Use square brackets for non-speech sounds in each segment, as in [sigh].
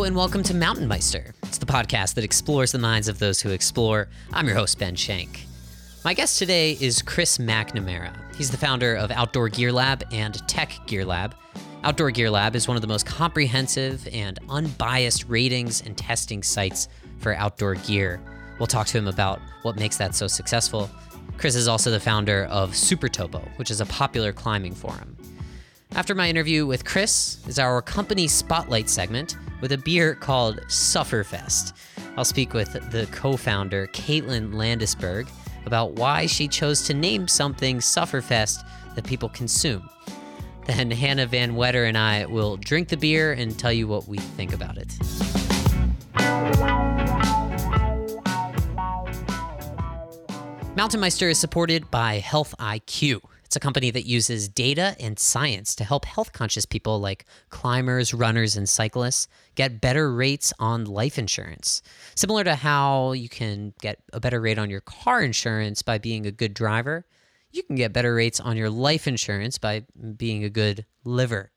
And welcome to Mountain Meister. It's the podcast that explores the minds of those who explore. I'm your host, Ben Shank. My guest today is Chris McNamara. He's the founder of Outdoor Gear Lab and Tech Gear Lab. Outdoor Gear Lab is one of the most comprehensive and unbiased ratings and testing sites for outdoor gear. We'll talk to him about what makes that so successful. Chris is also the founder of Super Topo, which is a popular climbing forum. After my interview with Chris is our company spotlight segment with a beer called Sufferfest. I'll speak with the co-founder Caitlin Landesberg, about why she chose to name something Sufferfest that people consume. Then Hannah Van Wetter and I will drink the beer and tell you what we think about it. Mountain Meister is supported by Health IQ. It's a company that uses data and science to help health conscious people like climbers, runners, and cyclists get better rates on life insurance. Similar to how you can get a better rate on your car insurance by being a good driver, you can get better rates on your life insurance by being a good liver.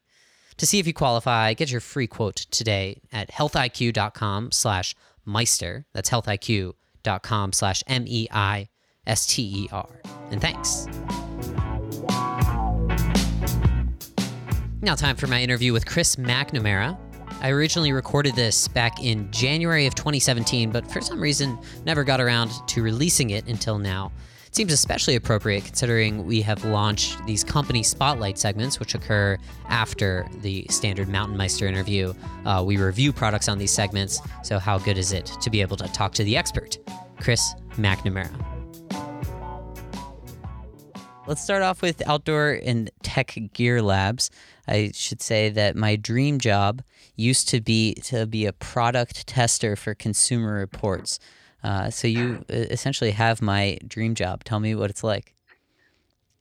To see if you qualify, get your free quote today at healthiq.com slash meister. That's healthiq.com slash M-E-I-S-T-E-R. And thanks. Now, time for my interview with Chris McNamara. I originally recorded this back in January of 2017, but for some reason never got around to releasing it until now. It seems especially appropriate considering we have launched these company spotlight segments, which occur after the standard Mountain Meister interview. Uh, we review products on these segments, so how good is it to be able to talk to the expert, Chris McNamara? Let's start off with Outdoor and Tech Gear Labs. I should say that my dream job used to be to be a product tester for Consumer Reports. Uh, so you essentially have my dream job. Tell me what it's like.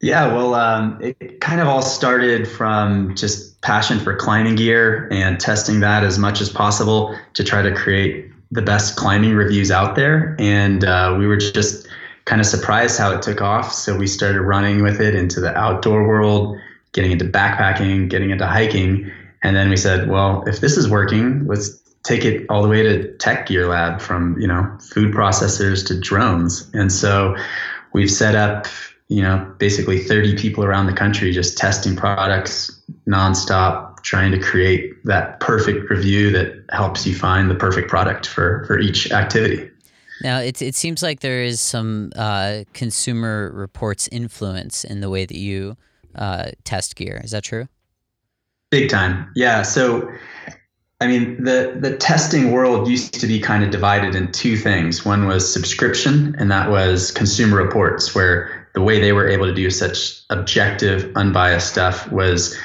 Yeah, well, um, it kind of all started from just passion for climbing gear and testing that as much as possible to try to create the best climbing reviews out there. And uh, we were just kind of surprised how it took off. So we started running with it into the outdoor world getting into backpacking, getting into hiking. And then we said, well, if this is working, let's take it all the way to tech gear lab from, you know, food processors to drones. And so we've set up, you know, basically 30 people around the country just testing products nonstop, trying to create that perfect review that helps you find the perfect product for, for each activity. Now, it, it seems like there is some uh, consumer reports influence in the way that you uh, test gear. Is that true? Big time. Yeah. So, I mean, the the testing world used to be kind of divided in two things. One was subscription, and that was consumer reports, where the way they were able to do such objective, unbiased stuff was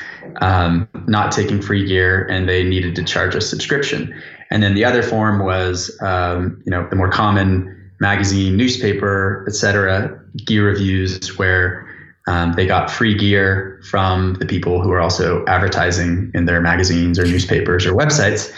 um, not taking free gear, and they needed to charge a subscription. And then the other form was, um, you know, the more common magazine, newspaper, et cetera, gear reviews, where um, they got free gear from the people who are also advertising in their magazines or newspapers or websites.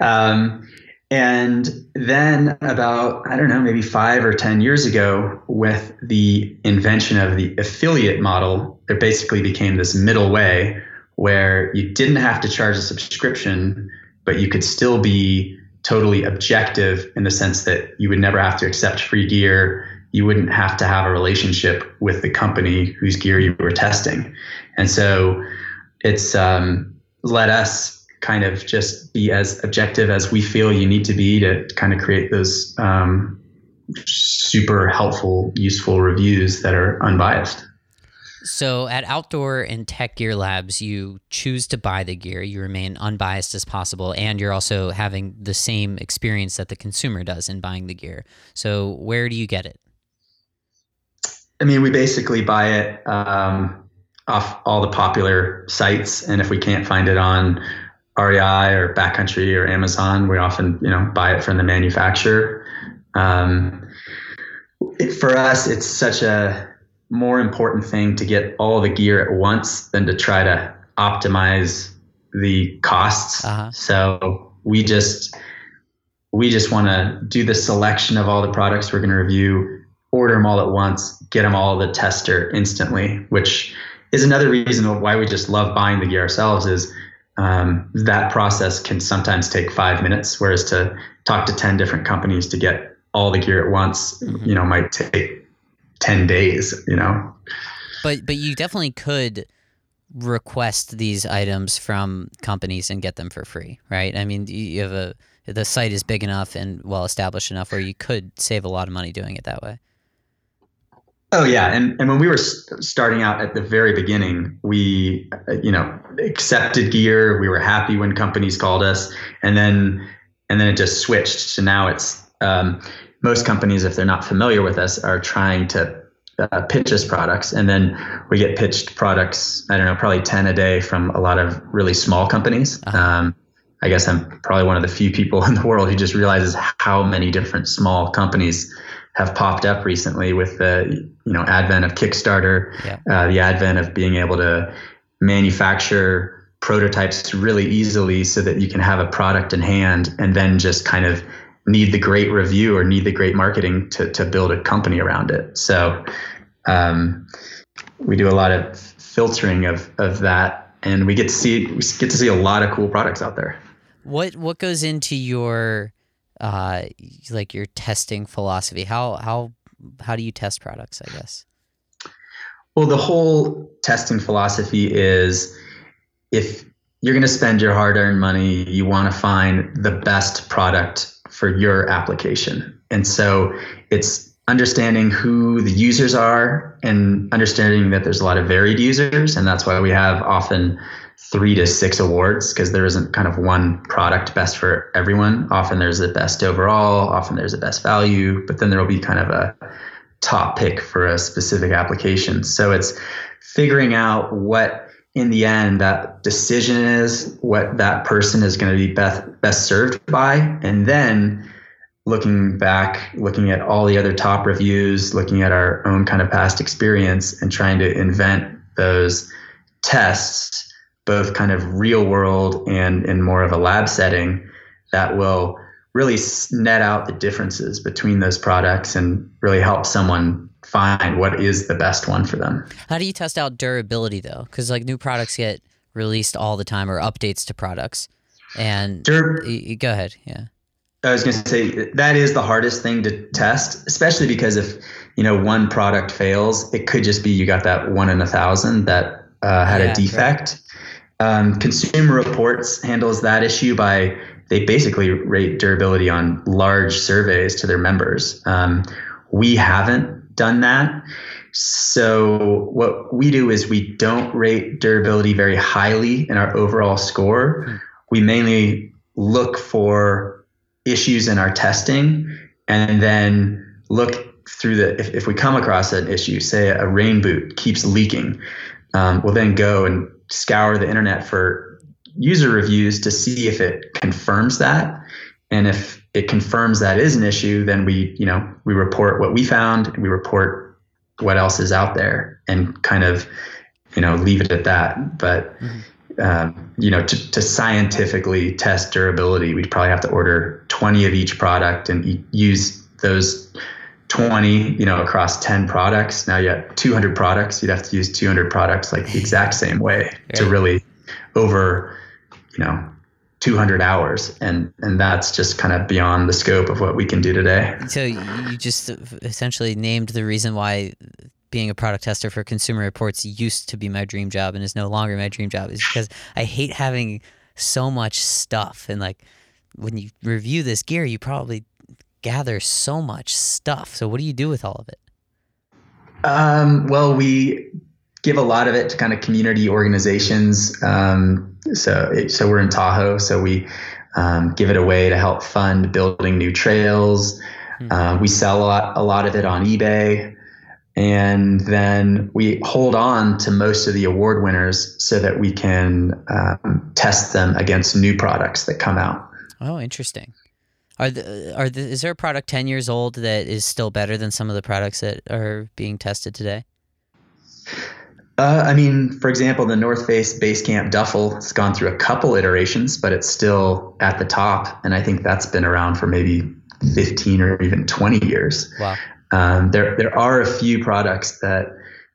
Um, and then, about, I don't know, maybe five or 10 years ago, with the invention of the affiliate model, there basically became this middle way where you didn't have to charge a subscription, but you could still be totally objective in the sense that you would never have to accept free gear you wouldn't have to have a relationship with the company whose gear you were testing. And so it's um, let us kind of just be as objective as we feel you need to be to kind of create those um, super helpful, useful reviews that are unbiased. So at Outdoor and Tech Gear Labs, you choose to buy the gear, you remain unbiased as possible, and you're also having the same experience that the consumer does in buying the gear. So where do you get it? I mean, we basically buy it um, off all the popular sites, and if we can't find it on REI or Backcountry or Amazon, we often you know buy it from the manufacturer. Um, it, for us, it's such a more important thing to get all the gear at once than to try to optimize the costs. Uh-huh. So we just we just want to do the selection of all the products we're going to review order them all at once, get them all the tester instantly, which is another reason why we just love buying the gear ourselves is um, that process can sometimes take five minutes, whereas to talk to 10 different companies to get all the gear at once, mm-hmm. you know, might take 10 days, you know. But but you definitely could request these items from companies and get them for free, right? I mean, you have a the site is big enough and well established enough where you could save a lot of money doing it that way. Oh yeah, and and when we were starting out at the very beginning, we uh, you know accepted gear. We were happy when companies called us, and then and then it just switched. So now it's um, most companies, if they're not familiar with us, are trying to uh, pitch us products, and then we get pitched products. I don't know, probably ten a day from a lot of really small companies. Uh-huh. Um, I guess I'm probably one of the few people [laughs] in the world who just realizes how many different small companies have popped up recently with the you know advent of Kickstarter, yeah. uh, the advent of being able to manufacture prototypes really easily so that you can have a product in hand and then just kind of need the great review or need the great marketing to, to build a company around it. So um, we do a lot of filtering of, of that and we get to see we get to see a lot of cool products out there. What what goes into your uh, like your testing philosophy? How how how do you test products? I guess. Well, the whole testing philosophy is if you're going to spend your hard-earned money, you want to find the best product for your application, and so it's understanding who the users are and understanding that there's a lot of varied users and that's why we have often three to six awards because there isn't kind of one product best for everyone. Often there's a best overall, often there's a best value, but then there will be kind of a top pick for a specific application. So it's figuring out what in the end that decision is, what that person is going to be best best served by, and then looking back, looking at all the other top reviews, looking at our own kind of past experience and trying to invent those tests both kind of real world and in more of a lab setting that will really net out the differences between those products and really help someone find what is the best one for them. How do you test out durability though? Because like new products get released all the time or updates to products. And Dur- go ahead, yeah. I was going to say that is the hardest thing to test, especially because if you know one product fails, it could just be you got that one in a thousand that uh, had yeah, a defect, um, Consumer Reports handles that issue by they basically rate durability on large surveys to their members. Um, we haven't done that. So what we do is we don't rate durability very highly in our overall score. We mainly look for issues in our testing and then look through the if, if we come across an issue, say a rain boot keeps leaking, um, we'll then go and scour the internet for user reviews to see if it confirms that. And if it confirms that is an issue, then we, you know, we report what we found, and we report what else is out there and kind of, you know, leave it at that. But, mm-hmm. um, you know, to, to scientifically test durability, we'd probably have to order 20 of each product and e- use those 20, you know, across 10 products. Now you have 200 products. You'd have to use 200 products like the exact same way to really over, you know, 200 hours and and that's just kind of beyond the scope of what we can do today. So you just essentially named the reason why being a product tester for consumer reports used to be my dream job and is no longer my dream job is because I hate having so much stuff and like when you review this gear you probably gather so much stuff. So, what do you do with all of it? Um, well, we give a lot of it to kind of community organizations. Um, so, it, so we're in Tahoe, so we um, give it away to help fund building new trails. Mm-hmm. Uh, we sell a lot, a lot of it on eBay. And then we hold on to most of the award winners so that we can um, test them against new products that come out. Oh, interesting. Are the, are the, is there a product 10 years old that is still better than some of the products that are being tested today? Uh, I mean, for example, the North Face Basecamp duffel has gone through a couple iterations, but it's still at the top. And I think that's been around for maybe 15 or even 20 years. Wow. Um, there, there are a few products that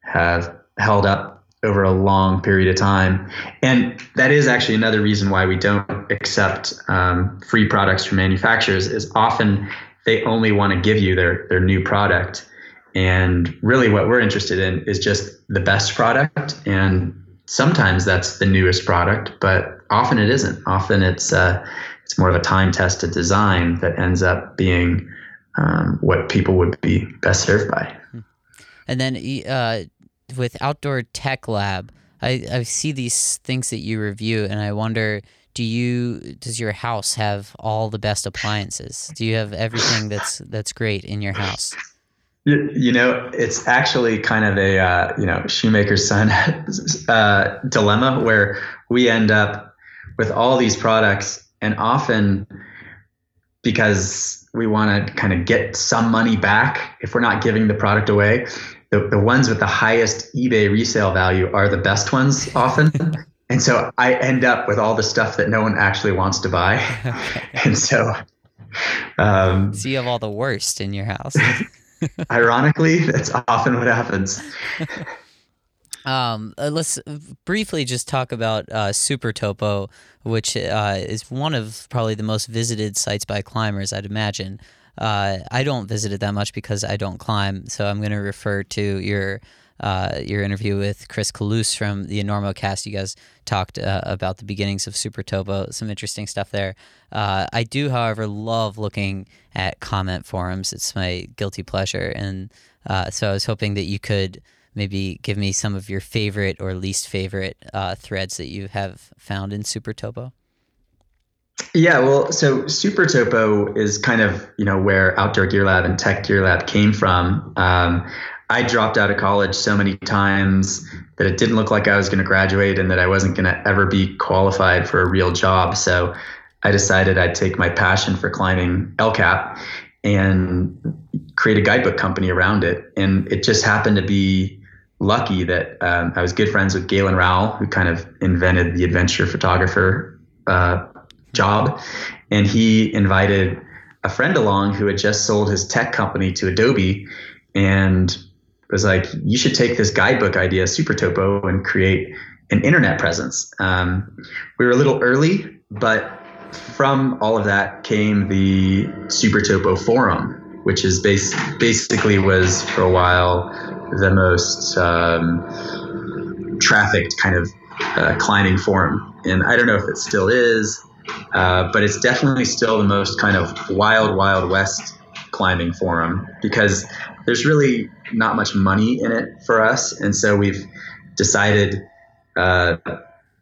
have held up over a long period of time. And that is actually another reason why we don't accept um, free products from manufacturers is often they only want to give you their, their new product. And really what we're interested in is just the best product. And sometimes that's the newest product, but often it isn't. Often it's, uh, it's more of a time tested design that ends up being um, what people would be best served by. And then uh, with Outdoor Tech Lab, I, I see these things that you review, and I wonder do you does your house have all the best appliances? Do you have everything that's that's great in your house? You, you know, it's actually kind of a uh, you know shoemaker's son [laughs] uh, dilemma where we end up with all these products, and often because we want to kind of get some money back if we're not giving the product away, the, the ones with the highest eBay resale value are the best ones often. [laughs] and so I end up with all the stuff that no one actually wants to buy. [laughs] [laughs] and so, um, so you have all the worst in your house. [laughs] ironically, that's often what happens. Um, uh, let's briefly just talk about uh, Super Topo, which uh, is one of probably the most visited sites by climbers, I'd imagine. Uh, I don't visit it that much because I don't climb, so I'm going to refer to your uh, your interview with Chris Kalous from the Enormocast. You guys talked uh, about the beginnings of Super Topo, some interesting stuff there. Uh, I do, however, love looking at comment forums. It's my guilty pleasure, and uh, so I was hoping that you could maybe give me some of your favorite or least favorite uh, threads that you have found in Super Topo. Yeah, well, so Super Topo is kind of you know where Outdoor Gear Lab and Tech Gear Lab came from. Um, I dropped out of college so many times that it didn't look like I was going to graduate and that I wasn't going to ever be qualified for a real job. So I decided I'd take my passion for climbing El Cap and create a guidebook company around it. And it just happened to be lucky that um, I was good friends with Galen Rowell, who kind of invented the adventure photographer uh, job. And he invited a friend along who had just sold his tech company to Adobe and was like, you should take this guidebook idea, Super Topo, and create an internet presence. Um, we were a little early, but from all of that came the Super Topo forum, which is base, basically was for a while the most um, trafficked kind of uh, climbing forum. And I don't know if it still is. Uh, but it's definitely still the most kind of wild, wild west climbing forum because there's really not much money in it for us. And so we've decided uh,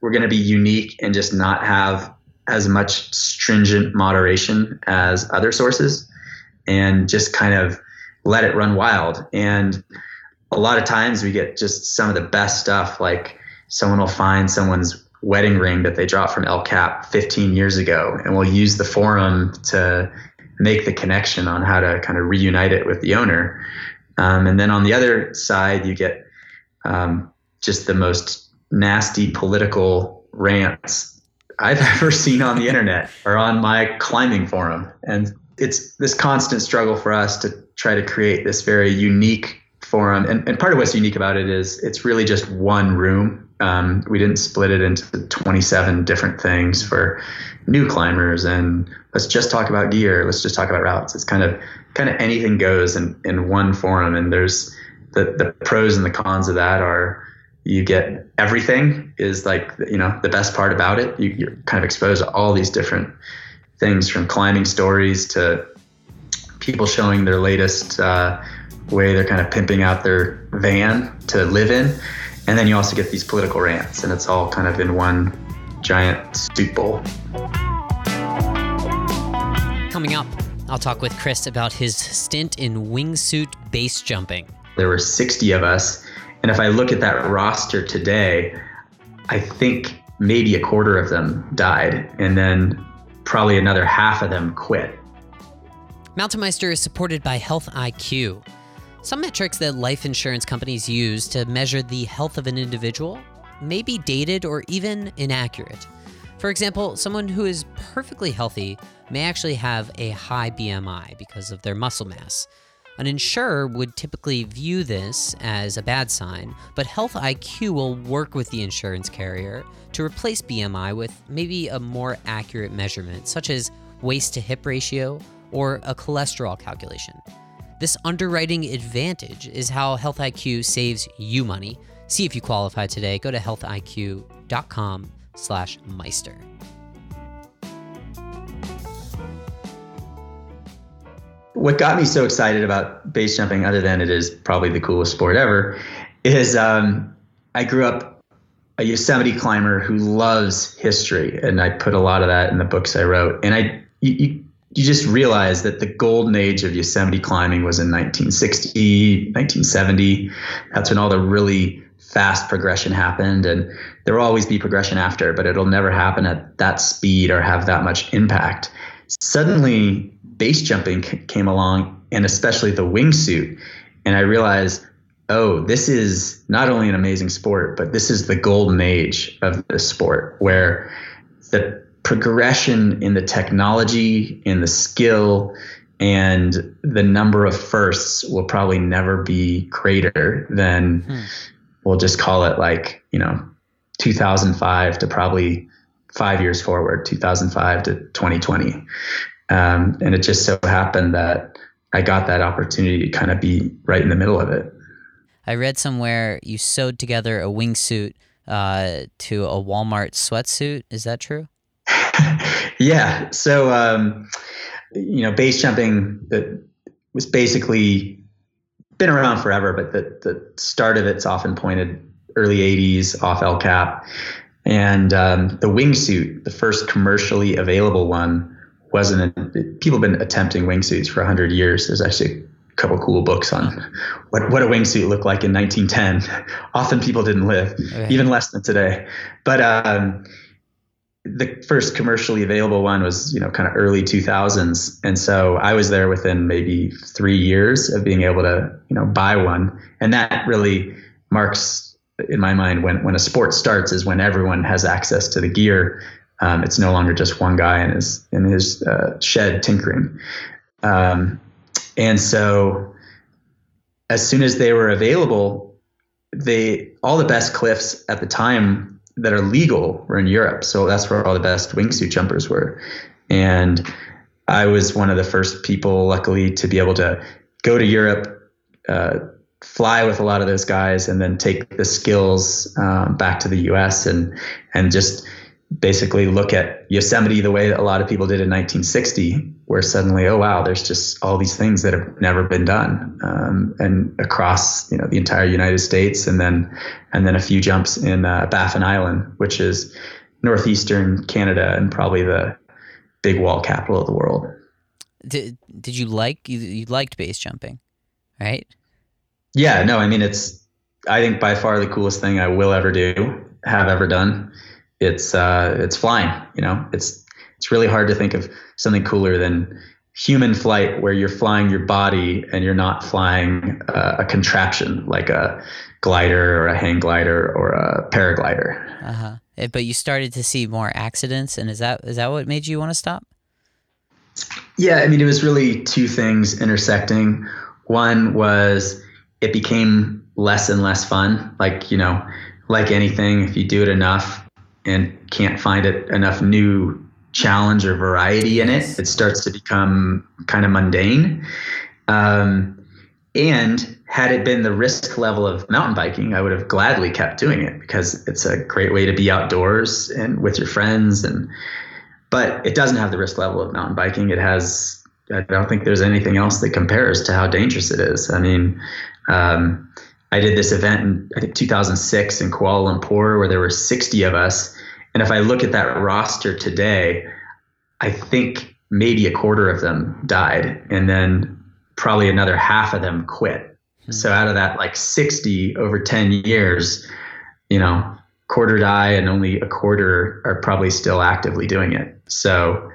we're going to be unique and just not have as much stringent moderation as other sources and just kind of let it run wild. And a lot of times we get just some of the best stuff like someone will find someone's wedding ring that they dropped from El Cap 15 years ago, and we'll use the forum to make the connection on how to kind of reunite it with the owner. Um, and then on the other side, you get um, just the most nasty political rants I've [laughs] ever seen on the internet or on my climbing forum. And it's this constant struggle for us to try to create this very unique forum. And, and part of what's unique about it is it's really just one room um, we didn't split it into 27 different things for new climbers and let's just talk about gear. Let's just talk about routes. It's kind of kind of anything goes in, in one forum. And there's the, the pros and the cons of that are you get everything is like, you know, the best part about it. You, you're kind of exposed to all these different things from climbing stories to people showing their latest uh, way they're kind of pimping out their van to live in. And then you also get these political rants, and it's all kind of in one giant soup bowl. Coming up, I'll talk with Chris about his stint in wingsuit base jumping. There were 60 of us, and if I look at that roster today, I think maybe a quarter of them died, and then probably another half of them quit. Mountain Meister is supported by Health IQ some metrics that life insurance companies use to measure the health of an individual may be dated or even inaccurate. For example, someone who is perfectly healthy may actually have a high BMI because of their muscle mass. An insurer would typically view this as a bad sign, but Health IQ will work with the insurance carrier to replace BMI with maybe a more accurate measurement, such as waist to hip ratio or a cholesterol calculation. This underwriting advantage is how Health IQ saves you money. See if you qualify today. Go to healthiq.com slash Meister. what got me so excited about base jumping, other than it is probably the coolest sport ever, is um, I grew up a Yosemite climber who loves history, and I put a lot of that in the books I wrote. And I, you, you just realize that the golden age of Yosemite climbing was in 1960, 1970. That's when all the really fast progression happened, and there will always be progression after, but it'll never happen at that speed or have that much impact. Suddenly, base jumping came along, and especially the wingsuit, and I realized, oh, this is not only an amazing sport, but this is the golden age of the sport where the progression in the technology, in the skill, and the number of firsts will probably never be greater than hmm. we'll just call it like you know 2005 to probably five years forward 2005 to 2020 um, and it just so happened that I got that opportunity to kind of be right in the middle of it. I read somewhere you sewed together a wingsuit uh, to a Walmart sweatsuit. Is that true? [laughs] yeah. So, um, you know, base jumping that was basically been around forever, but the, the start of it's often pointed early 80s off El Cap. And um, the wingsuit, the first commercially available one, wasn't people have been attempting wingsuits for 100 years there's actually a couple cool books on what, what a wingsuit looked like in 1910 [laughs] often people didn't live okay. even less than today but um, the first commercially available one was you know kind of early 2000s and so i was there within maybe three years of being able to you know buy one. And that really marks in my mind when when a sport starts is when everyone has access to the gear. Um, it's no longer just one guy in his in his uh, shed tinkering. Um, and so, as soon as they were available, they all the best cliffs at the time that are legal were in Europe. So that's where all the best wingsuit jumpers were. And I was one of the first people, luckily, to be able to go to Europe, uh, fly with a lot of those guys, and then take the skills um, back to the U.S. and and just basically look at Yosemite the way that a lot of people did in 1960, where suddenly, oh wow, there's just all these things that have never been done, um, and across you know the entire United States, and then and then a few jumps in uh, Baffin Island, which is northeastern Canada and probably the big wall capital of the world. Did Did you like you, you liked base jumping, right? Yeah, no, I mean it's I think by far the coolest thing I will ever do, have ever done it's uh, it's flying. You know, it's it's really hard to think of something cooler than human flight where you're flying your body and you're not flying uh, a contraption like a glider or a hang glider or a paraglider. Uh-huh. Eh, but you started to see more accidents, and is that is that what made you want to stop? Yeah, I mean, it was really two things intersecting. One was it became less and less fun. Like you know, like anything, if you do it enough, and can't find it enough new challenge or variety in it, it starts to become kind of mundane. Um, and had it been the risk level of mountain biking, I would have gladly kept doing it because it's a great way to be outdoors and with your friends. And but it doesn't have the risk level of mountain biking. It has. I don't think there's anything else that compares to how dangerous it is. I mean, um, I did this event in I think 2006 in Kuala Lumpur where there were 60 of us, and if I look at that roster today, I think maybe a quarter of them died, and then probably another half of them quit. Mm-hmm. So out of that like 60 over 10 years, you know, quarter die and only a quarter are probably still actively doing it. So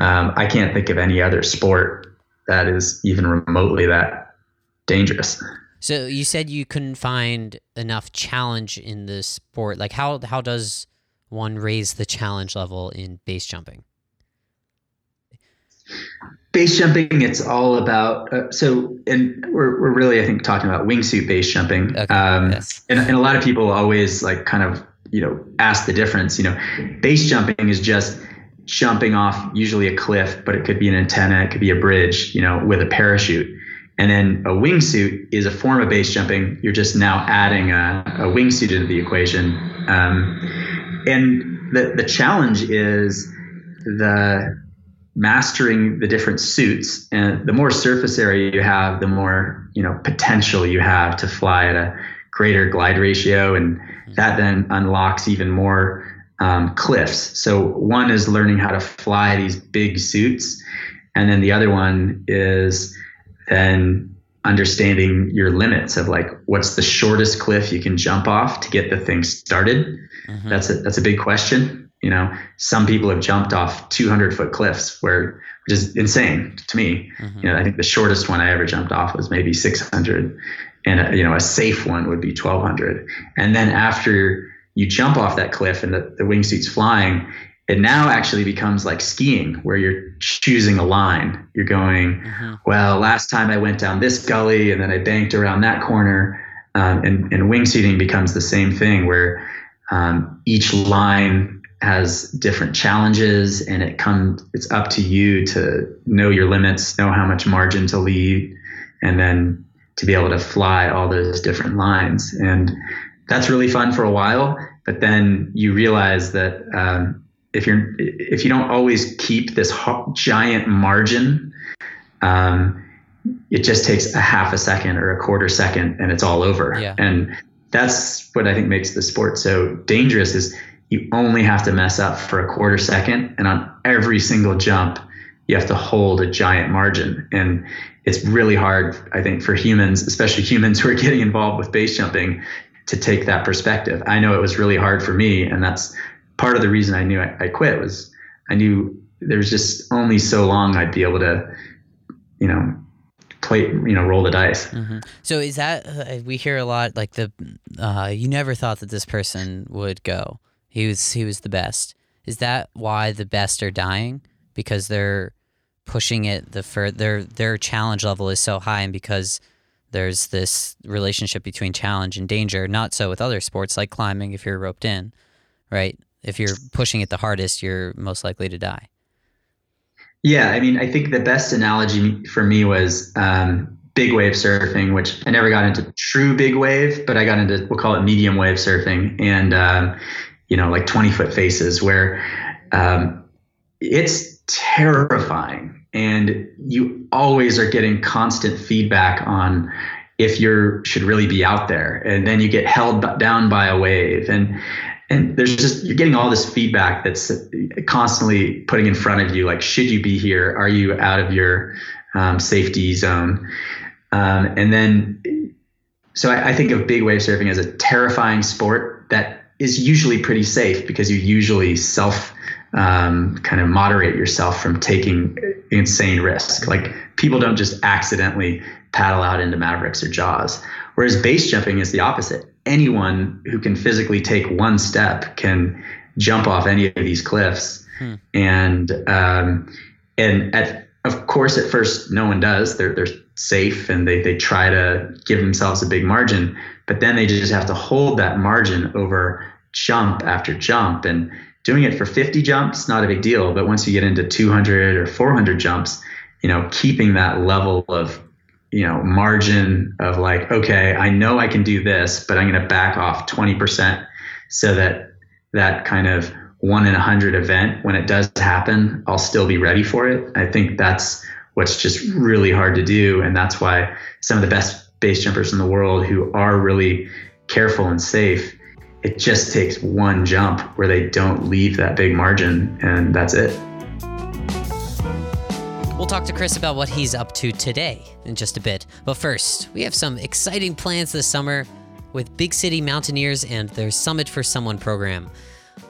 um, I can't think of any other sport that is even remotely that dangerous. So you said you couldn't find enough challenge in the sport. Like how how does one raise the challenge level in base jumping? base jumping, it's all about uh, so, and we're we're really I think talking about wingsuit base jumping. Okay, um, yes. and, and a lot of people always like kind of you know ask the difference. You know, base jumping is just jumping off usually a cliff, but it could be an antenna, it could be a bridge, you know, with a parachute. And then a wingsuit is a form of base jumping. You're just now adding a, a wingsuit into the equation. Um, and the, the challenge is the mastering the different suits. And the more surface area you have, the more, you know, potential you have to fly at a greater glide ratio. And that then unlocks even more um, cliffs. So one is learning how to fly these big suits. And then the other one is then understanding your limits of like what's the shortest cliff you can jump off to get the thing started. Mhm. That's a that's a big question. You know, some people have jumped off 200 foot cliffs, where which is insane to me. Mhm. You know, I think the shortest one I ever jumped off was maybe 600, and a, you know, a safe one would be 1200. And then after you jump off that cliff and the, the wingsuit's flying, it now actually becomes like skiing, where you're choosing a line. You're going, Mhm. well, last time I went down this gully and then I banked around that corner. Um, and, and wingsuiting becomes the same thing where um, each line has different challenges and it comes it's up to you to know your limits, know how much margin to leave, and then to be able to fly all those different lines. And that's really fun for a while, but then you realize that um, if you're if you don't always keep this ho- giant margin um, it just takes a half a second or a quarter second and it's all over. Yeah. And that's what I think makes the sport so dangerous is you only have to mess up for a quarter second and on every single jump you have to hold a giant margin and it's really hard I think for humans especially humans who are getting involved with base jumping to take that perspective. I know it was really hard for me and that's part of the reason I knew I, I quit was I knew there was just only so long I'd be able to you know play you know roll the dice Mhm. So is that uh, we hear a lot like the uh, you never thought that this person would go. He was he was the best. Is that why the best are dying because they're pushing it the fur their their challenge level is so high and because there's this relationship between challenge and danger. Not so with other sports like climbing if you're roped in, right? If you're pushing it the hardest, you're most likely to die. yeah i mean i think the best analogy for me was um, big wave surfing which i never got into true big wave but i got into we'll call it medium wave surfing and um, you know like 20 foot faces where um, it's terrifying and you always are getting constant feedback on if you should really be out there and then you get held down by a wave and and there's just you're getting all this feedback that's constantly putting in front of you like should you be here are you out of your um, safety zone um, and then so I, I think of big wave surfing as a terrifying sport that is usually pretty safe because you usually self um, kind of moderate yourself from taking insane risk. Like people don't just accidentally paddle out into Mavericks or Jaws. Whereas base jumping is the opposite. Anyone who can physically take one step can jump off any of these cliffs, Hmm. and um, and at of course at first no one does. They're they're safe and they they try to give themselves a big margin, but then they just have to hold that margin over jump after jump and doing it for 50 jumps not a big deal but once you get into 200 or 400 jumps you know keeping that level of you know margin of like okay i know i can do this but i'm going to back off 20% so that that kind of one in a hundred event when it does happen i'll still be ready for it. I think that's what's just really hard to do and that's why some of the best base jumpers in the world who are really careful and safe it just takes one jump where they don't leave that big margin and that's it We'll talk to Chris about what he's up to today in just a bit. But first, we have some exciting plans this summer with Big City Mountaineers and their Summit for Someone program.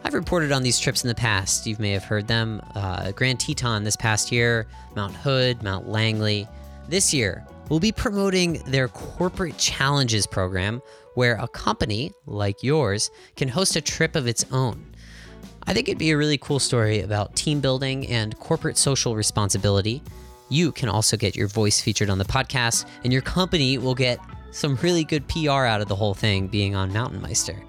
I've reported on these trips in the past. You may have heard them. Uh, Grand Teton this past year, Mount Hood, Mount Langley. This year, we'll be promoting their Corporate Challenges program, where a company like yours can host a trip of its own. I think it'd be a really cool story about team building and corporate social responsibility. You can also get your voice featured on the podcast, and your company will get some really good PR out of the whole thing being on Mountain Meister.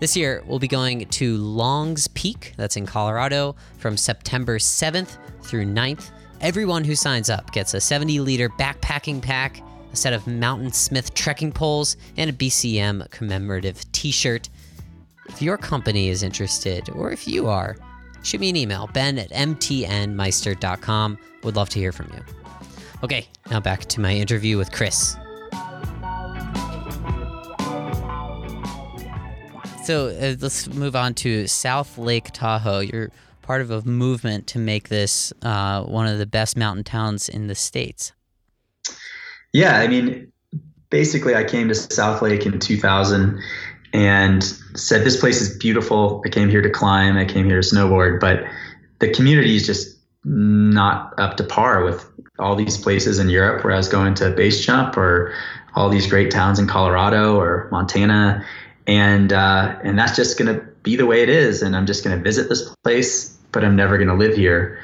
This year, we'll be going to Longs Peak, that's in Colorado, from September 7th through 9th. Everyone who signs up gets a 70 liter backpacking pack, a set of Mountainsmith trekking poles, and a BCM commemorative t shirt. If your company is interested, or if you are, shoot me an email, ben at mtnmeister.com. Would love to hear from you. Okay, now back to my interview with Chris. So uh, let's move on to South Lake Tahoe. You're part of a movement to make this uh, one of the best mountain towns in the states. Yeah, I mean, basically, I came to South Lake in 2000 and said, This place is beautiful. I came here to climb, I came here to snowboard, but the community is just not up to par with all these places in Europe where I was going to base jump or all these great towns in Colorado or Montana and uh, and that's just going to be the way it is. And I'm just going to visit this place, but I'm never going to live here.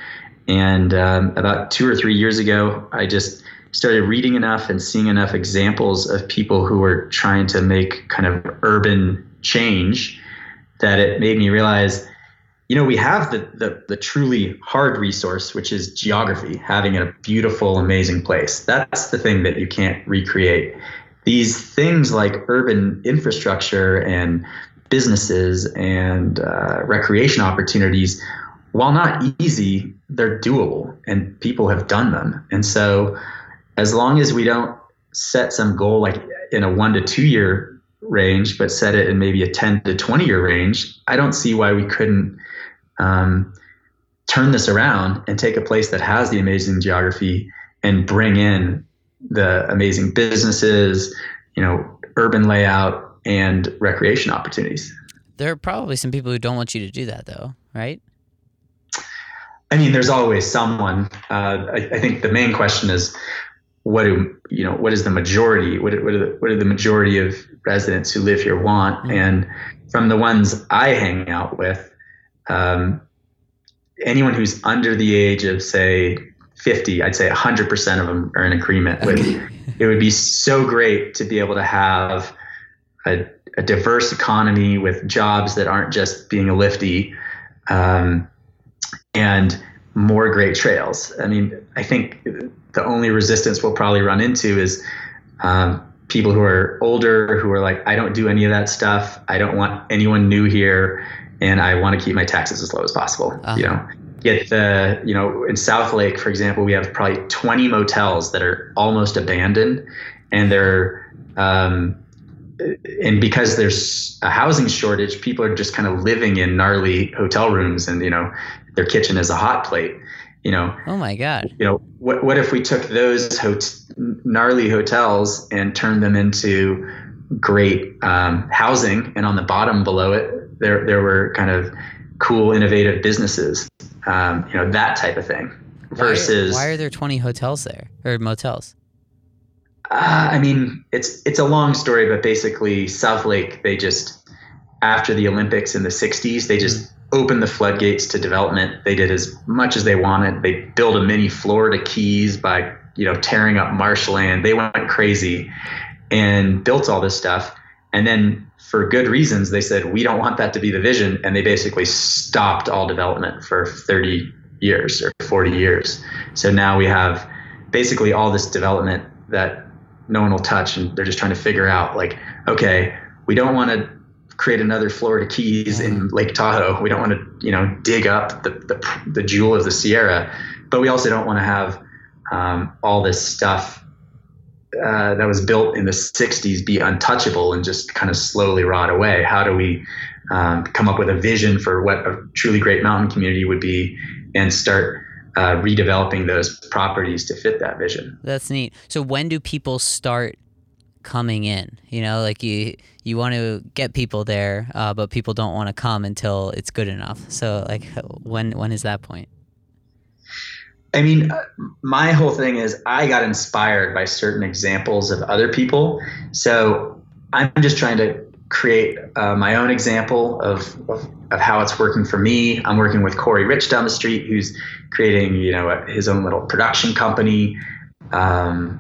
And um, about two or three years ago, I just started reading enough and seeing enough examples of people who were trying to make kind of urban change that it made me realize you know we have the, the, the truly hard resource which is geography having a beautiful amazing place that's the thing that you can't recreate these things like urban infrastructure and businesses and uh, recreation opportunities, while not easy, they're doable and people have done them. And so, as long as we don't set some goal like in a one to two year range, but set it in maybe a 10 to 20 year range, I don't see why we couldn't um, turn this around and take a place that has the amazing geography and bring in the amazing businesses, you know, urban layout and recreation opportunities. There are probably some people who don't want you to do that, though, right? I mean, there's always someone. Uh, I, I, think the main question is, what do you know? What is the majority? What, what, are, the, what are the majority of residents who live here want? Mm-hmm. And from the ones I hang out with, um, anyone who's under the age of say 50, I'd say 100% of them are in agreement with [laughs] it would be so great to be able to have a, a diverse economy with jobs that aren't just being a lifty um, and more great trails. I mean, I think the only resistance we'll probably run into is um, people who are older who are like, I don't do any of that stuff. I don't want anyone new here, and I want to keep my taxes as low as possible. Uh-huh. You know, get the you know in South Lake, for example, we have probably 20 motels that are almost abandoned, and they're um, and because there's a housing shortage, people are just kind of living in gnarly hotel rooms, and you know their kitchen is a hot plate. You know. Oh my God. You know what? What if we took those hot- gnarly hotels and turned them into great um, housing, and on the bottom below it, there there were kind of cool, innovative businesses, um, you know, that type of thing. Versus, why are, why are there 20 hotels there or motels? Uh, I mean, it's it's a long story, but basically, South Lake they just after the Olympics in the '60s, they just opened the floodgates to development. They did as much as they wanted. They built a mini Florida Keys by you know tearing up marshland. They went crazy and built all this stuff. And then for good reasons, they said, we don't want that to be the vision. And they basically stopped all development for 30 years or 40 years. So now we have basically all this development that no one will touch. And they're just trying to figure out, like, okay, we don't want to create another Florida Keys in Lake Tahoe. We don't want to, you know, dig up the, the, the jewel of the Sierra, but we also don't want to have um, all this stuff uh, that was built in the 60s be untouchable and just kind of slowly rot away? How do we um, come up with a vision for what a truly great mountain community would be and start uh, redeveloping those properties to fit that vision? That's neat. So when do people start coming in? You know, like you you want to get people there, uh, but people don't want to come until it's good enough. So like when when is that point? I mean, uh, my whole thing is I got inspired by certain examples of other people. So I'm just trying to create uh, my own example of, of, of how it's working for me. I'm working with Corey Rich down the street, who's creating you know his own little production company, um,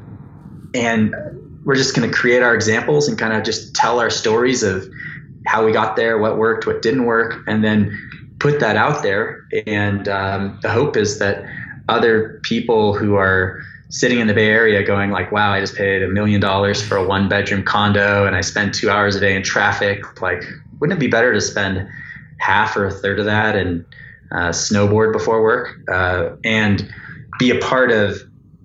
and we're just going to create our examples and kind of just tell our stories of how we got there, what worked, what didn't work, and then put that out there. And um, the hope is that other people who are sitting in the Bay Area going like, wow, I just paid a million dollars for a one bedroom condo and I spend two hours a day in traffic. Like, wouldn't it be better to spend half or a third of that and uh, snowboard before work uh, and be a part of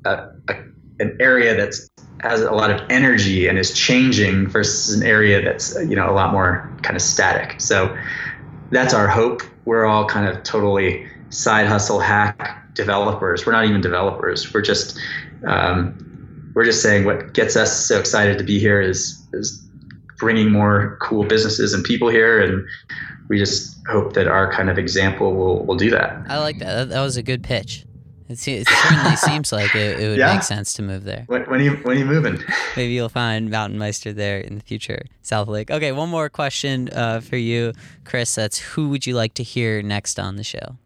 a, a, an area that's has a lot of energy and is changing versus an area that's you know a lot more kind of static. So that's our hope. We're all kind of totally side hustle hack developers. We're not even developers. We're just um, we're just saying what gets us so excited to be here is is bringing more cool businesses and people here, and we just hope that our kind of example will will do that. I like that. That was a good pitch. It, it certainly seems like it, it would yeah. make sense to move there. When, when, are you when are you moving? [laughs] Maybe you'll find Mountain Meister there in the future, South Lake. Okay, one more question uh, for you, Chris. That's who would you like to hear next on the show?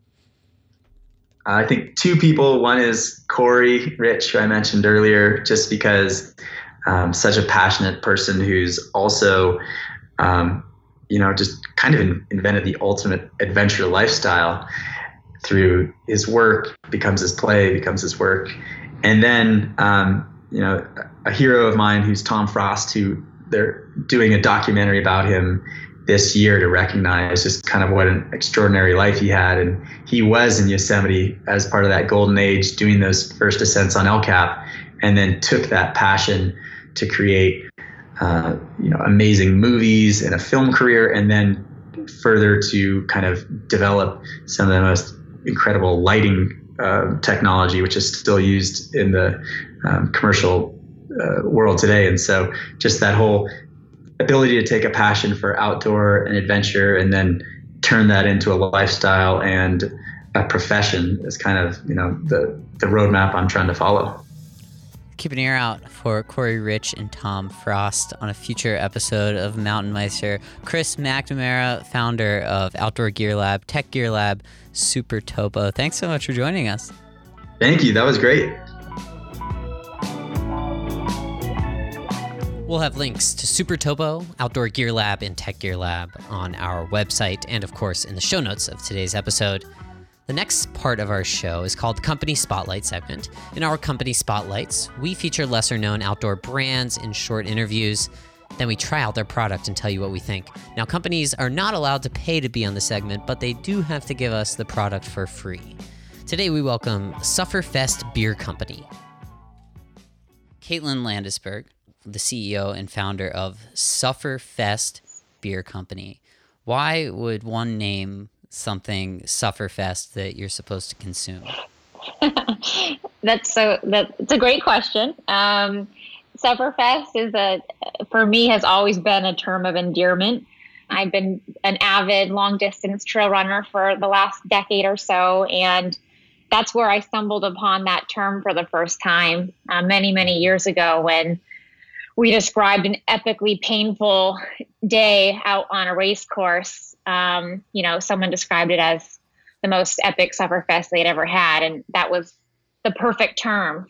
I think two people. One is Corey Rich, who I mentioned earlier, just because um, such a passionate person who's also, um, you know, just kind of in, invented the ultimate adventure lifestyle through his work, becomes his play, becomes his work. And then, um, you know, a hero of mine who's Tom Frost, who they're doing a documentary about him this year to recognize just kind of what an extraordinary life he had. And he was in Yosemite as part of that golden age, doing those first ascents on El Cap, and then took that passion to create, uh, you know, amazing movies and a film career, and then further to kind of develop some of the most incredible lighting uh, technology, which is still used in the um, commercial uh, world today. And so, just that whole ability to take a passion for outdoor and adventure and then turn that into a lifestyle and a profession is kind of you know the the roadmap I'm trying to follow. Keep an ear out for Corey Rich and Tom Frost on a future episode of Mountain Meister. Chris McNamara, founder of Outdoor Gear Lab, Tech Gear Lab, Super Topo. Thanks so much for joining us. Thank you. That was great. We'll have links to Super Topo, Outdoor Gear Lab, and Tech Gear Lab on our website and, of course, in the show notes of today's episode. The next part of our show is called the Company Spotlight segment. In our Company Spotlights, we feature lesser known outdoor brands in short interviews. Then we try out their product and tell you what we think. Now, companies are not allowed to pay to be on the segment, but they do have to give us the product for free. Today, we welcome Sufferfest Beer Company. Caitlin Landesberg, the CEO and founder of Sufferfest Beer Company. Why would one name something Sufferfest that you're supposed to consume? [laughs] that's so that, that's a great question. Um, Sufferfest is a for me has always been a term of endearment. I've been an avid long distance trail runner for the last decade or so, and that's where I stumbled upon that term for the first time uh, many many years ago when we described an epically painful day out on a race course. Um, you know, someone described it as the most epic sufferfest they'd ever had, and that was the perfect term.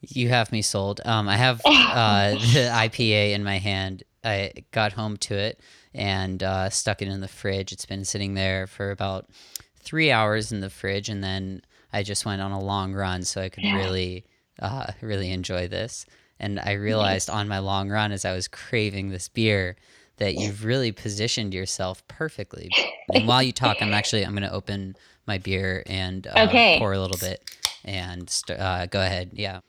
You have me sold. Um, I have [laughs] uh, the IPA in my hand. I got home to it and uh, stuck it in the fridge. It's been sitting there for about three hours in the fridge, and then I just went on a long run so I could yeah. really, uh, really enjoy this. And I realized on my long run as I was craving this beer that you've really positioned yourself perfectly. [laughs] And while you talk, I'm actually I'm going to open my beer and uh, okay. pour a little bit and st- uh, go ahead. Yeah.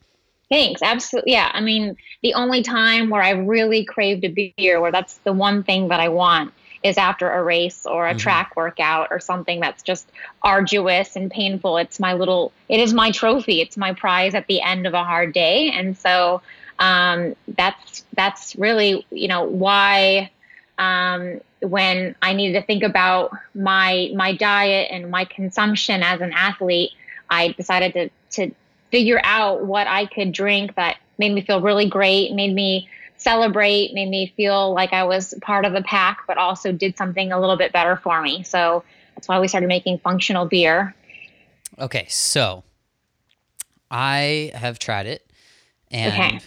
Thanks. Absolutely. Yeah. I mean, the only time where I really craved a beer, where that's the one thing that I want, is after a race or a mm-hmm. track workout or something that's just arduous and painful. It's my little, it is my trophy. It's my prize at the end of a hard day. And so um, that's that's really you know why um, when I needed to think about my my diet and my consumption as an athlete, I decided to to figure out what I could drink that made me feel really great, made me celebrate, made me feel like I was part of the pack, but also did something a little bit better for me. So that's why we started making functional beer. Okay, so I have tried it, and okay.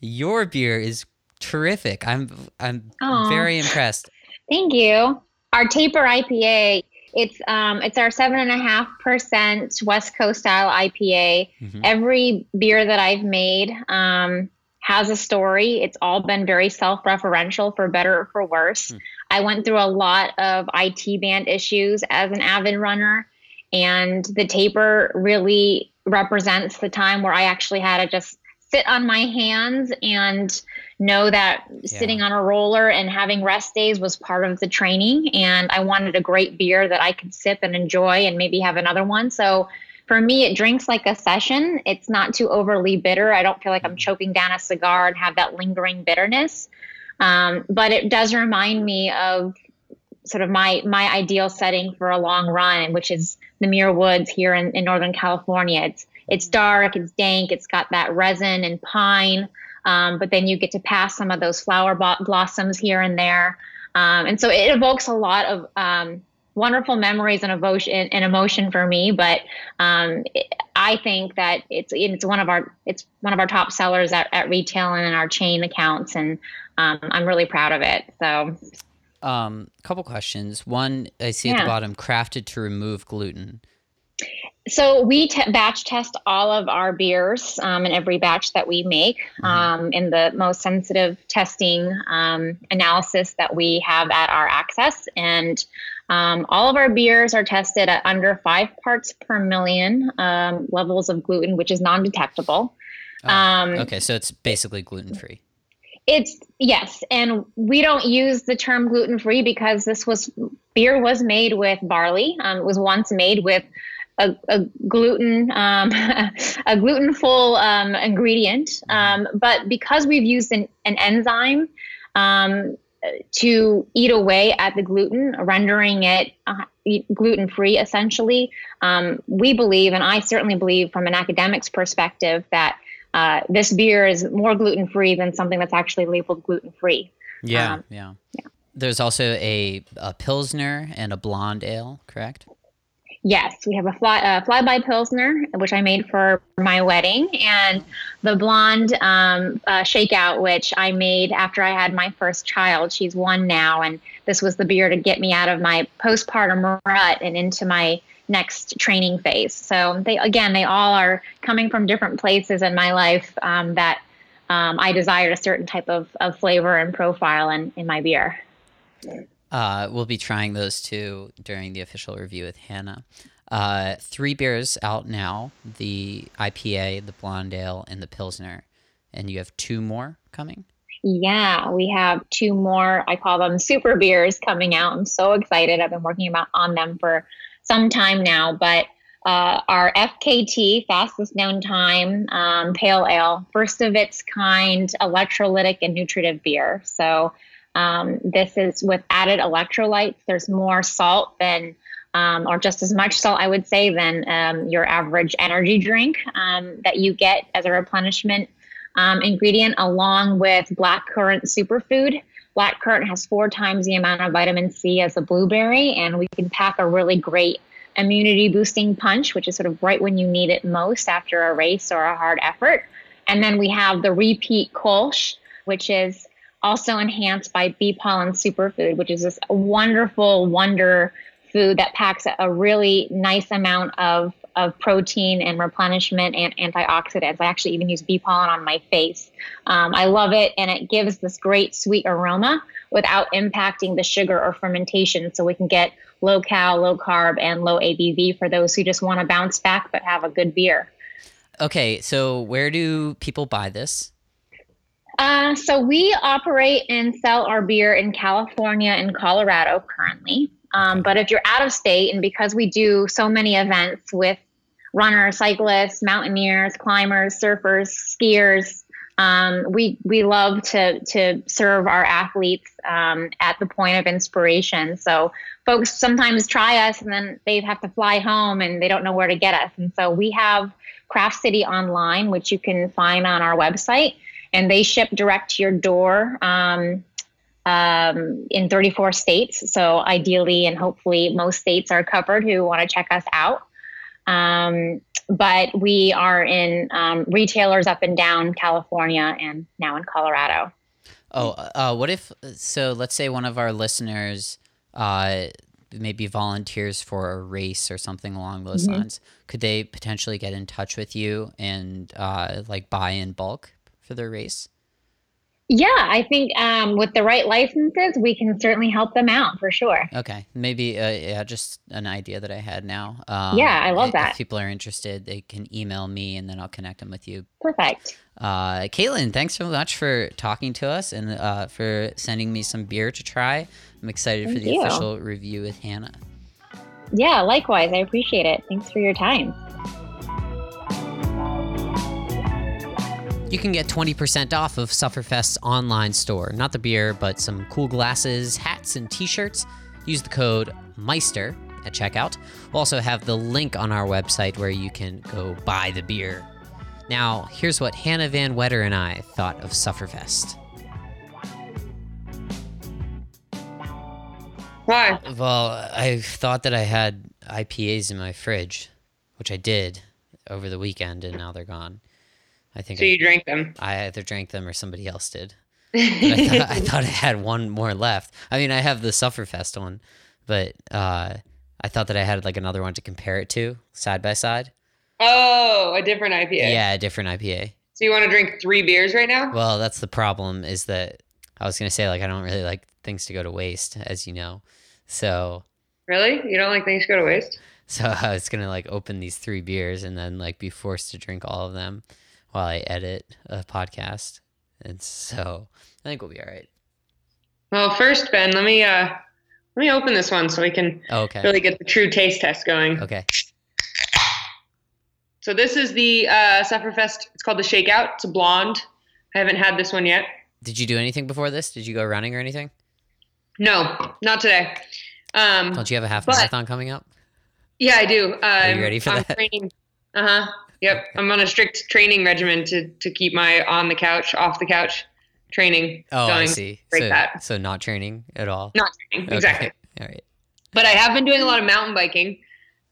your beer is terrific. I'm I'm Aww. very impressed. Thank you. Our taper IPA it's um, it's our seven and a half percent West Coast style IPA. Mm-hmm. Every beer that I've made um, has a story. It's all been very self-referential, for better or for worse. Mm. I went through a lot of IT band issues as an avid runner, and the taper really represents the time where I actually had to just sit on my hands and know that yeah. sitting on a roller and having rest days was part of the training. And I wanted a great beer that I could sip and enjoy and maybe have another one. So for me, it drinks like a session. It's not too overly bitter. I don't feel like I'm mm-hmm. choking down a cigar and have that lingering bitterness. Um, but it does remind me of sort of my my ideal setting for a long run, which is the Muir Woods here in, in Northern California. It's it's dark, it's dank, it's got that resin and pine. Um, but then you get to pass some of those flower blossoms here and there. Um, and so it evokes a lot of um, wonderful memories and emotion, and emotion for me. But um, it, I think that it's it's one of our it's one of our top sellers at, at retail and in our chain accounts, and um, I'm really proud of it. So. Um, couple questions. One, I see yeah. at the bottom, crafted to remove gluten. So we t- batch test all of our beers um, in every batch that we make mm-hmm. um, in the most sensitive testing um, analysis that we have at our access. And um, all of our beers are tested at under five parts per million um, levels of gluten, which is non-detectable. Oh, um, okay, so it's basically gluten free. It's yes, and we don't use the term gluten free because this was beer was made with barley. it was once made with a, a gluten um, [laughs] a glutenful um, ingredient, um, but because we've used an, an enzyme um, to eat away at the gluten, rendering it uh, gluten free, essentially, um, we believe, and I certainly believe, from an academic's perspective, that uh, this beer is more gluten free than something that's actually labeled gluten free. Yeah, yeah, yeah. There's also a, a pilsner and a blonde ale, correct? Yes, we have a fly, uh, flyby pilsner, which I made for my wedding, and the blonde um, uh, shakeout, which I made after I had my first child. She's one now, and this was the beer to get me out of my postpartum rut and into my next training phase. So they again, they all are coming from different places in my life um, that um, I desired a certain type of, of flavor and profile in, in my beer. Uh, we'll be trying those two during the official review with Hannah. Uh, three beers out now the IPA, the Blonde Ale, and the Pilsner. And you have two more coming? Yeah, we have two more. I call them super beers coming out. I'm so excited. I've been working about on them for some time now. But uh, our FKT, fastest known time, um, pale ale, first of its kind electrolytic and nutritive beer. So um, this is with added electrolytes. There's more salt than, um, or just as much salt, I would say, than um, your average energy drink um, that you get as a replenishment um, ingredient, along with blackcurrant superfood. Blackcurrant has four times the amount of vitamin C as a blueberry, and we can pack a really great immunity boosting punch, which is sort of right when you need it most after a race or a hard effort. And then we have the repeat Kolsch, which is also enhanced by bee pollen superfood, which is this wonderful wonder food that packs a really nice amount of, of protein and replenishment and antioxidants. I actually even use bee pollen on my face. Um, I love it, and it gives this great sweet aroma without impacting the sugar or fermentation. So we can get low cal, low carb, and low ABV for those who just want to bounce back but have a good beer. Okay, so where do people buy this? Uh, so we operate and sell our beer in California and Colorado currently. Um, but if you're out of state, and because we do so many events with runners, cyclists, mountaineers, climbers, surfers, skiers, um, we we love to to serve our athletes um, at the point of inspiration. So folks sometimes try us, and then they have to fly home, and they don't know where to get us. And so we have Craft City online, which you can find on our website and they ship direct to your door. Um, um, in 34 states. So, ideally and hopefully, most states are covered who want to check us out. Um, but we are in um, retailers up and down California and now in Colorado. Oh, uh, what if so? Let's say one of our listeners uh, maybe volunteers for a race or something along those mm-hmm. lines. Could they potentially get in touch with you and uh, like buy in bulk for their race? Yeah, I think um, with the right licenses, we can certainly help them out for sure. Okay, maybe uh, yeah, just an idea that I had now. Um, yeah, I love that. If people are interested, they can email me, and then I'll connect them with you. Perfect. Uh, Caitlin, thanks so much for talking to us and uh, for sending me some beer to try. I'm excited Thank for the you. official review with Hannah. Yeah, likewise. I appreciate it. Thanks for your time. You can get 20% off of Sufferfest's online store. Not the beer, but some cool glasses, hats, and t shirts. Use the code Meister at checkout. We'll also have the link on our website where you can go buy the beer. Now, here's what Hannah Van Wetter and I thought of Sufferfest. Why? Well, I thought that I had IPAs in my fridge, which I did over the weekend, and now they're gone. I think. So I, you drank them? I either drank them or somebody else did. [laughs] I, thought, I thought I had one more left. I mean, I have the Sufferfest one, but uh, I thought that I had like another one to compare it to side by side. Oh, a different IPA. Yeah, a different IPA. So you want to drink three beers right now? Well, that's the problem. Is that I was gonna say like I don't really like things to go to waste, as you know. So. Really, you don't like things to go to waste? [laughs] So I was gonna like open these three beers and then like be forced to drink all of them while I edit a podcast. And so I think we'll be all right. Well, first, Ben, let me uh let me open this one so we can oh, okay. really get the true taste test going. Okay. So this is the uh, Sufferfest. It's called the Shakeout. It's a blonde. I haven't had this one yet. Did you do anything before this? Did you go running or anything? No, not today. Um, Don't you have a half marathon coming up? Yeah, I do. Um, Are you ready for I'm that? Uh huh. Yep, I'm on a strict training regimen to to keep my on the couch, off the couch training. Oh, going. I see. Break so, that. So not training at all. Not training, okay. exactly. [laughs] All right. But I have been doing a lot of mountain biking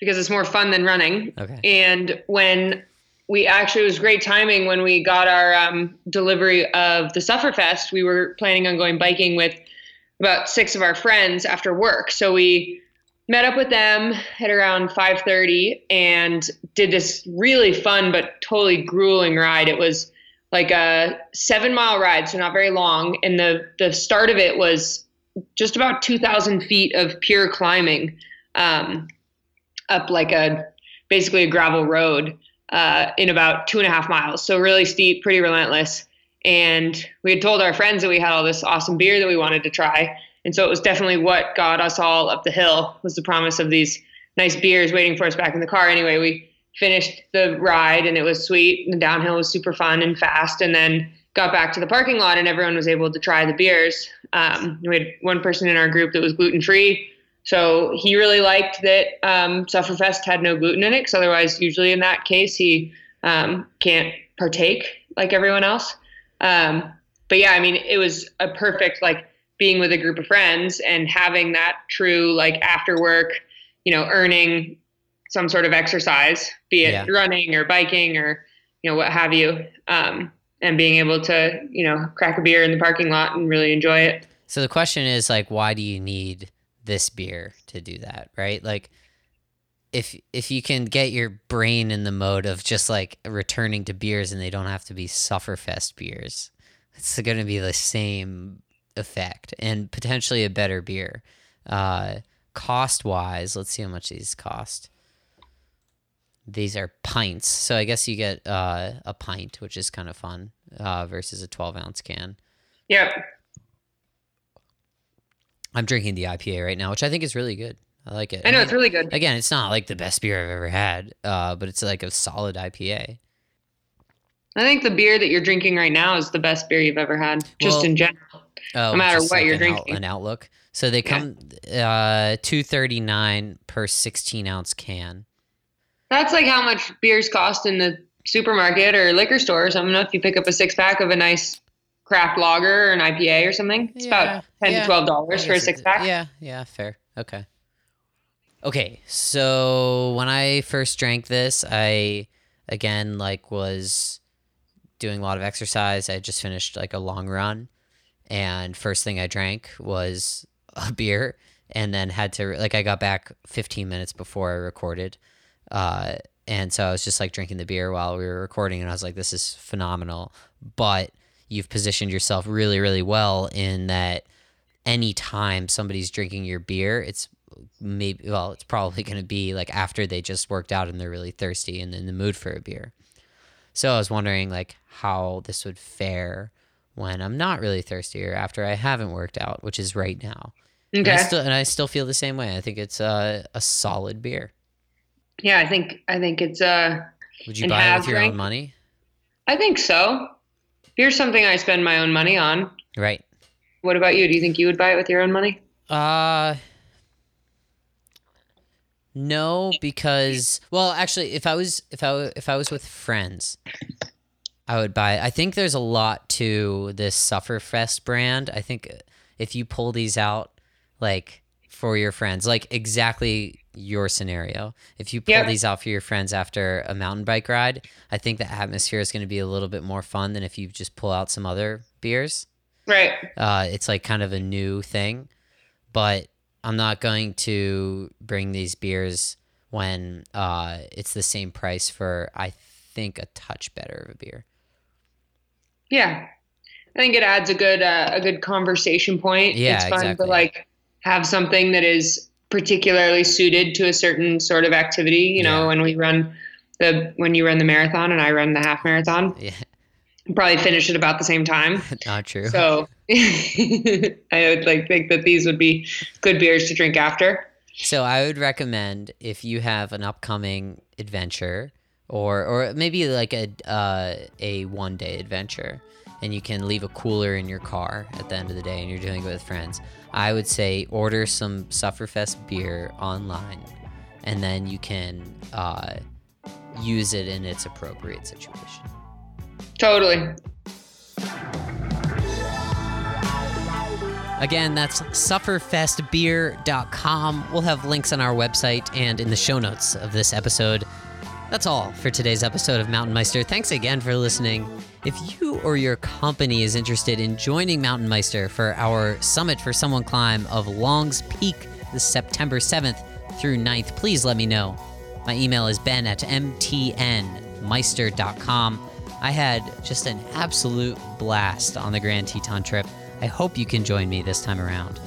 because it's more fun than running. Okay. And when we actually it was great timing when we got our um, delivery of the Sufferfest. We were planning on going biking with about six of our friends after work, so we met up with them at around 5:30 and did this really fun but totally grueling ride. It was like a 7-mile ride, so not very long, and the the start of it was just about 2,000 feet of pure climbing um, up like a basically a gravel road uh, in about two and a half miles. So really steep, pretty relentless. And we had told our friends that we had all this awesome beer that we wanted to try. And so it was definitely what got us all up the hill was the promise of these nice beers waiting for us back in the car. Anyway, we finished the ride and it was sweet. And the downhill was super fun and fast. And then got back to the parking lot and everyone was able to try the beers. Um, we had one person in our group that was gluten free. So he really liked that um, Sufferfest had no gluten in it, because otherwise, usually in that case, he um, can't partake like everyone else. Um, but yeah, I mean, it was a perfect like being with a group of friends and having that true like after work, you know, earning some sort of exercise, be it yeah. running or biking or you know what have you, um, and being able to you know crack a beer in the parking lot and really enjoy it. So the question is like, why do you need this beer to do that, right? Like if if you can get your brain in the mode of just like returning to beers and they don't have to be sufferfest beers, it's going to be the same effect and potentially a better beer. Uh, cost wise, let's see how much these cost. These are pints, so I guess you get uh, a pint, which is kind of fun, uh, versus a twelve ounce can. Yep. I'm drinking the IPA right now, which I think is really good. I like it. I know it's really good. Again, it's not like the best beer I've ever had, uh, but it's like a solid IPA. I think the beer that you're drinking right now is the best beer you've ever had, just well, in general. Oh, no matter what like you're an drinking. Out, an outlook. So they come yeah. uh, two thirty nine per sixteen ounce can. That's like how much beers cost in the supermarket or liquor store or something. If you pick up a six pack of a nice craft lager or an IPA or something, it's Yeah, about ten yeah. to twelve dollars for a six pack. Yeah, yeah, fair. Okay. Okay, so when I first drank this, I again like was doing a lot of exercise. I just finished like a long run, and first thing I drank was a beer, and then had to like I got back 15 minutes before I recorded, uh, and so I was just like drinking the beer while we were recording, and I was like, this is phenomenal. But you've positioned yourself really, really well in that anytime somebody's drinking your beer, it's maybe well, it's probably [laughs] going to be like after they just worked out and they're really thirsty and in the mood for a beer. So I was wondering like how this would fare when I'm not really thirsty or after I haven't worked out, which is right now. And I Okay. still and I still feel the same way. I think it's a a solid beer. yeah, I think I think it's a. Would you buy it with your drink? own money? I think so. Here's something I spend my own money on. Right. What about you? Do you think you would buy it with your own money? Uh no, because well, actually, if I was if I if I was with friends, I would buy. I think there's a lot to this Sufferfest brand. I think if you pull these out, like for your friends, like exactly your scenario. If you pull these out for your friends after a mountain bike ride, I think the atmosphere is going to be a little bit more fun than if you just pull out some other beers. Right. Uh, it's like kind of a new thing, but I'm not going to bring these beers when uh, it's the same price for I think a touch better of a beer. Yeah. I think it adds a good uh, a good conversation point. Yeah, it's fun exactly. to like have something that is particularly suited to a certain sort of activity. You know, Yeah. when we run the when you run the marathon and I run the half marathon, Yeah, probably finish at about the same time. [laughs] not true. So [laughs] I would like think that these would be good beers to drink after. So I would recommend if you have an upcoming adventure or or maybe like a uh, a one day adventure and you can leave a cooler in your car at the end of the day and you're doing it with friends. I would say order some Sufferfest beer online and then you can uh, use it in its appropriate situation. Totally. Again, that's sufferfestbeer.com. We'll have links on our website and in the show notes of this episode. That's all for today's episode of Mountain Meister. Thanks again for listening. If you or your company is interested in joining Mountain Meister for our Summit for Someone Climb of Longs Peak this September 7th through 9th, please let me know. My email is ben at mtnmeister.com. I had just an absolute blast on the Grand Teton trip. I hope you can join me this time around.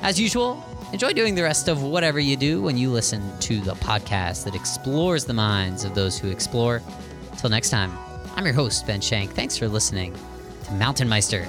As usual, enjoy doing the rest of whatever you do when you listen to the podcast that explores the minds of those who explore. Till next time, I'm your host, Ben Shank. Thanks for listening to Mountain Meister.